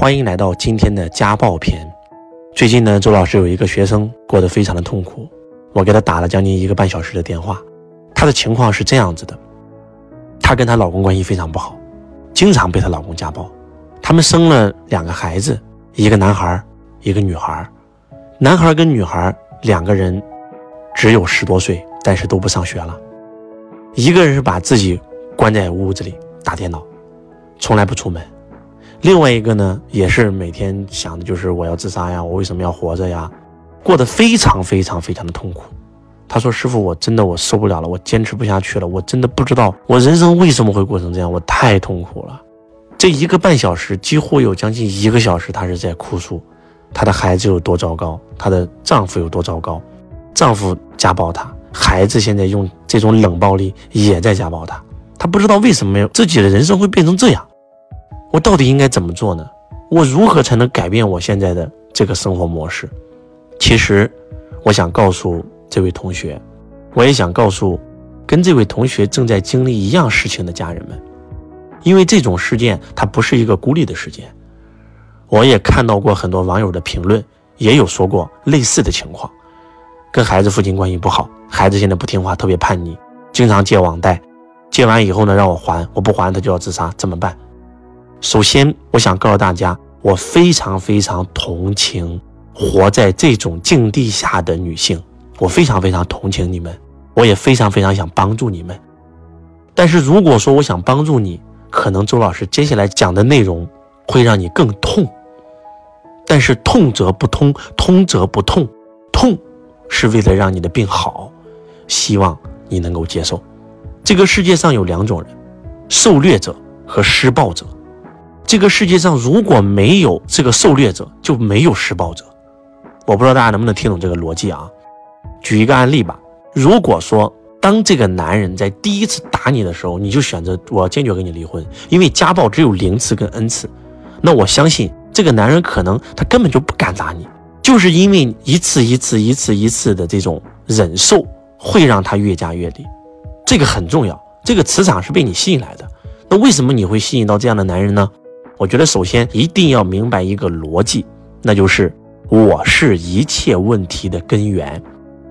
欢迎来到今天的家暴篇。最近呢，周老师有一个学生过得非常的痛苦，我给他打了将近一个半小时的电话。她的情况是这样子的：她跟她老公关系非常不好，经常被她老公家暴。他们生了两个孩子，一个男孩，一个女孩。男孩跟女孩两个人只有十多岁，但是都不上学了。一个人是把自己关在屋子里打电脑，从来不出门。另外一个呢，也是每天想的就是我要自杀呀，我为什么要活着呀？过得非常非常非常的痛苦。他说：“师傅，我真的我受不了了，我坚持不下去了，我真的不知道我人生为什么会过成这样，我太痛苦了。”这一个半小时，几乎有将近一个小时，她是在哭诉，她的孩子有多糟糕，她的丈夫有多糟糕，丈夫家暴她，孩子现在用这种冷暴力也在家暴她，她不知道为什么自己的人生会变成这样。我到底应该怎么做呢？我如何才能改变我现在的这个生活模式？其实，我想告诉这位同学，我也想告诉跟这位同学正在经历一样事情的家人们，因为这种事件它不是一个孤立的事件。我也看到过很多网友的评论，也有说过类似的情况：跟孩子父亲关系不好，孩子现在不听话，特别叛逆，经常借网贷，借完以后呢让我还，我不还他就要自杀，怎么办？首先，我想告诉大家，我非常非常同情活在这种境地下的女性，我非常非常同情你们，我也非常非常想帮助你们。但是，如果说我想帮助你，可能周老师接下来讲的内容会让你更痛。但是，痛则不通，通则不痛，痛是为了让你的病好，希望你能够接受。这个世界上有两种人：受虐者和施暴者。这个世界上如果没有这个受虐者，就没有施暴者。我不知道大家能不能听懂这个逻辑啊？举一个案例吧。如果说当这个男人在第一次打你的时候，你就选择我要坚决跟你离婚，因为家暴只有零次跟 n 次，那我相信这个男人可能他根本就不敢打你，就是因为一次一次一次一次的这种忍受会让他越加越厉。这个很重要，这个磁场是被你吸引来的。那为什么你会吸引到这样的男人呢？我觉得首先一定要明白一个逻辑，那就是我是一切问题的根源，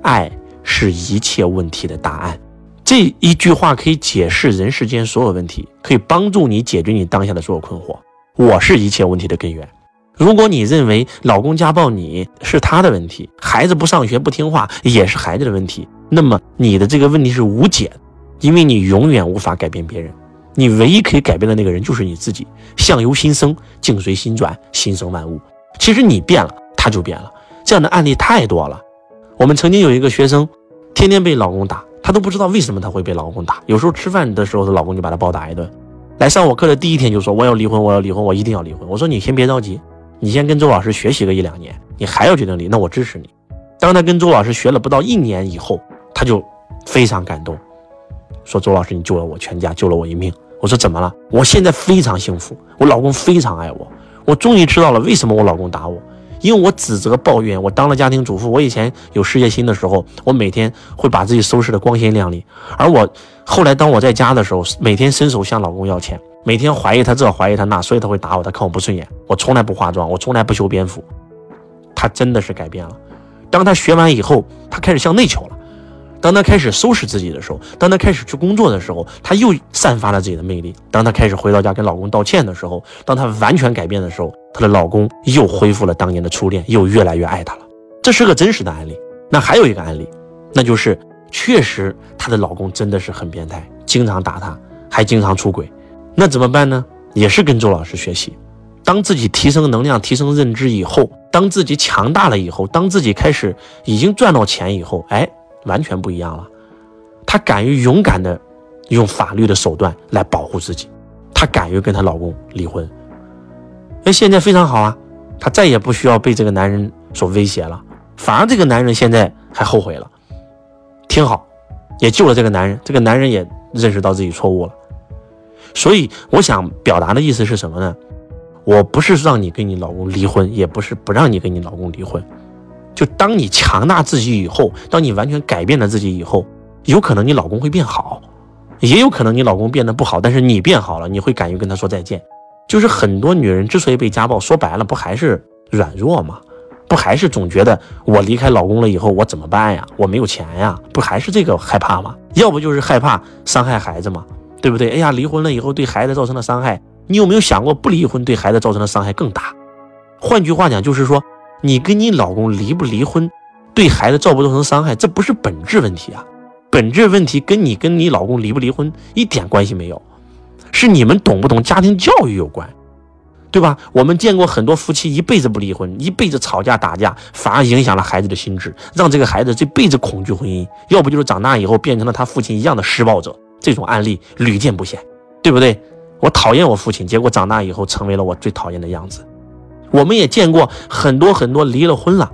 爱是一切问题的答案。这一句话可以解释人世间所有问题，可以帮助你解决你当下的所有困惑。我是一切问题的根源。如果你认为老公家暴你是他的问题，孩子不上学不听话也是孩子的问题，那么你的这个问题是无解，因为你永远无法改变别人。你唯一可以改变的那个人就是你自己。相由心生，境随心转，心生万物。其实你变了，他就变了。这样的案例太多了。我们曾经有一个学生，天天被老公打，她都不知道为什么她会被老公打。有时候吃饭的时候，她老公就把她暴打一顿。来上我课的第一天就说我要离婚，我要离婚，我一定要离婚。我说你先别着急，你先跟周老师学习个一两年，你还要决定离，那我支持你。当他跟周老师学了不到一年以后，他就非常感动，说周老师你救了我全家，救了我一命。我说怎么了？我现在非常幸福，我老公非常爱我。我终于知道了为什么我老公打我，因为我指责抱怨。我当了家庭主妇，我以前有事业心的时候，我每天会把自己收拾得光鲜亮丽。而我后来当我在家的时候，每天伸手向老公要钱，每天怀疑他这怀疑他那，所以他会打我，他看我不顺眼。我从来不化妆，我从来不修边幅。他真的是改变了。当他学完以后，他开始向内求了。当她开始收拾自己的时候，当她开始去工作的时候，她又散发了自己的魅力。当她开始回到家跟老公道歉的时候，当她完全改变的时候，她的老公又恢复了当年的初恋，又越来越爱她了。这是个真实的案例。那还有一个案例，那就是确实她的老公真的是很变态，经常打她，还经常出轨。那怎么办呢？也是跟周老师学习。当自己提升能量、提升认知以后，当自己强大了以后，当自己开始已经赚到钱以后，哎。完全不一样了，她敢于勇敢的用法律的手段来保护自己，她敢于跟她老公离婚。那现在非常好啊，她再也不需要被这个男人所威胁了，反而这个男人现在还后悔了，挺好，也救了这个男人，这个男人也认识到自己错误了。所以我想表达的意思是什么呢？我不是让你跟你老公离婚，也不是不让你跟你老公离婚。就当你强大自己以后，当你完全改变了自己以后，有可能你老公会变好，也有可能你老公变得不好，但是你变好了，你会敢于跟他说再见。就是很多女人之所以被家暴，说白了不还是软弱吗？不还是总觉得我离开老公了以后我怎么办呀？我没有钱呀？不还是这个害怕吗？要不就是害怕伤害孩子吗？对不对？哎呀，离婚了以后对孩子造成的伤害，你有没有想过不离婚对孩子造成的伤害更大？换句话讲，就是说你跟你老公离不离婚，对孩子造不造成伤害，这不是本质问题啊。本质问题跟你跟你老公离不离婚一点关系没有，是你们懂不懂家庭教育有关。对吧？我们见过很多夫妻一辈子不离婚，一辈子吵架打架，反而影响了孩子的心智，让这个孩子这辈子恐惧婚姻。要不就是长大以后变成了他父亲一样的施暴者。这种案例屡见不鲜，对不对？我讨厌我父亲，结果长大以后成为了我最讨厌的样子。我们也见过很多很多离了婚了，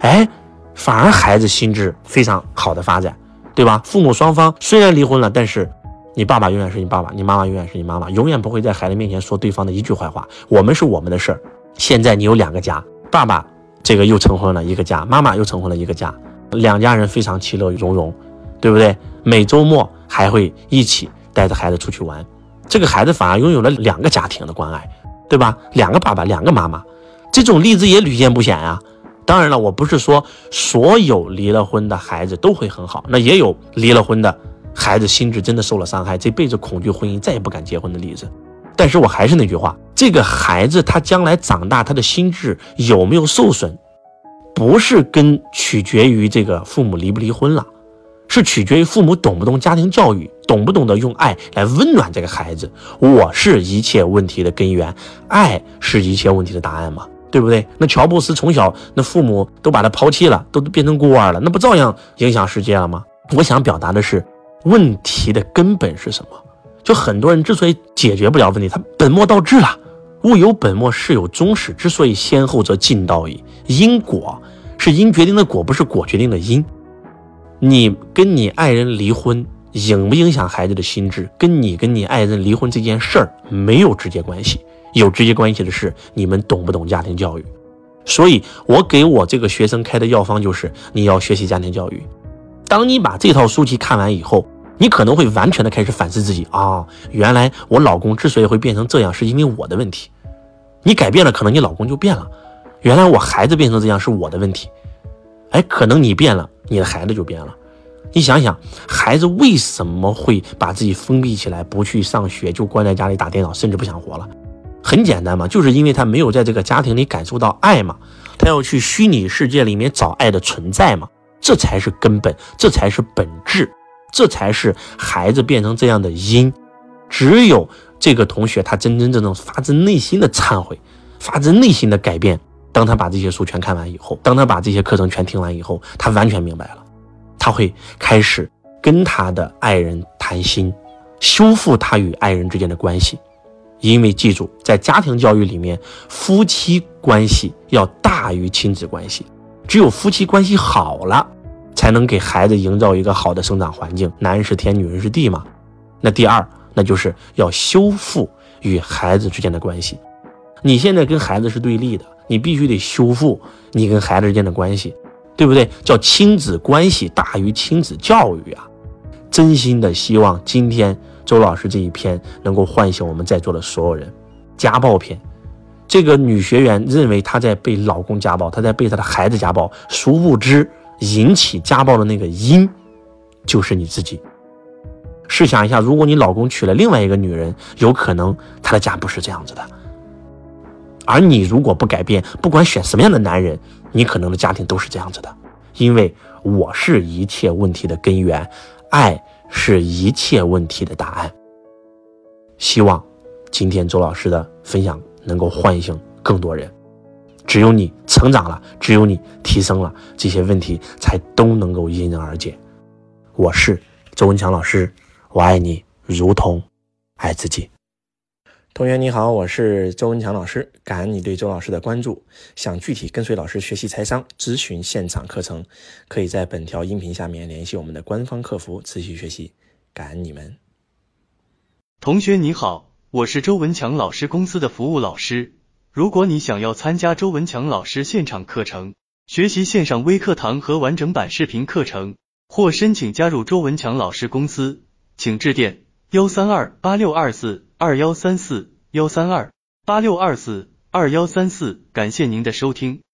哎，反而孩子心智非常好的发展，对吧？父母双方虽然离婚了，但是。你爸爸永远是你爸爸，你妈妈永远是你妈妈，永远不会在孩子面前说对方的一句坏话。我们是我们的事儿。现在你有两个家，爸爸这个又成婚了一个家，妈妈又成婚了一个家，两家人非常其乐融融，对不对？每周末还会一起带着孩子出去玩，这个孩子反而拥有了两个家庭的关爱，对吧？两个爸爸，两个妈妈，这种例子也屡见不鲜啊。当然了，我不是说所有离了婚的孩子都会很好，那也有离了婚的。孩子心智真的受了伤害，这辈子恐惧婚姻，再也不敢结婚的例子。但是我还是那句话，这个孩子他将来长大，他的心智有没有受损，不是跟取决于这个父母离不离婚了，是取决于父母懂不懂家庭教育，懂不懂得用爱来温暖这个孩子。我是一切问题的根源，爱是一切问题的答案吗？对不对？那乔布斯从小那父母都把他抛弃了，都变成孤儿了，那不照样影响世界了吗？我想表达的是。问题的根本是什么？就很多人之所以解决不了问题，他本末倒置了。物有本末，事有终始。之所以先后则近道矣。因果是因决定的果，不是果决定的因。你跟你爱人离婚，影不影响孩子的心智？跟你跟你爱人离婚这件事儿没有直接关系。有直接关系的是你们懂不懂家庭教育。所以我给我这个学生开的药方就是：你要学习家庭教育。当你把这套书籍看完以后，你可能会完全的开始反思自己啊，原来我老公之所以会变成这样，是因为我的问题。你改变了，可能你老公就变了。原来我孩子变成这样是我的问题，哎，可能你变了，你的孩子就变了。你想想，孩子为什么会把自己封闭起来，不去上学，就关在家里打电脑，甚至不想活了？很简单嘛，就是因为他没有在这个家庭里感受到爱嘛，他要去虚拟世界里面找爱的存在嘛。这才是根本，这才是本质，这才是孩子变成这样的因。只有这个同学他真真正正发自内心的忏悔，发自内心的改变。当他把这些书全看完以后，当他把这些课程全听完以后，他完全明白了，他会开始跟他的爱人谈心，修复他与爱人之间的关系。因为记住，在家庭教育里面，夫妻关系要大于亲子关系。只有夫妻关系好了，才能给孩子营造一个好的生长环境。男人是天，女人是地嘛。那第二，那就是要修复与孩子之间的关系。你现在跟孩子是对立的，你必须得修复你跟孩子之间的关系，对不对？叫亲子关系大于亲子教育啊！真心的希望今天周老师这一篇能够唤醒我们在座的所有人。家暴篇。这个女学员认为她在被老公家暴，她在被她的孩子家暴，殊不知引起家暴的那个因就是你自己。试想一下，如果你老公娶了另外一个女人，有可能他的家不是这样子的。而你如果不改变，不管选什么样的男人，你可能的家庭都是这样子的。因为我是一切问题的根源，爱是一切问题的答案。希望今天周老师的分享。能够唤醒更多人，只有你成长了，只有你提升了，这些问题才都能够迎刃而解。我是周文强老师，我爱你如同爱自己。同学你好，我是周文强老师，感恩你对周老师的关注。想具体跟随老师学习财商、咨询现场课程，可以在本条音频下面联系我们的官方客服持续学习。感恩你们。同学你好。我是周文强老师公司的服务老师。如果你想要参加周文强老师现场课程，学习线上微课堂和完整版视频课程，或申请加入周文强老师公司，请致电幺三二八六二四二幺三四幺三二。八六二四二幺三四。感谢您的收听。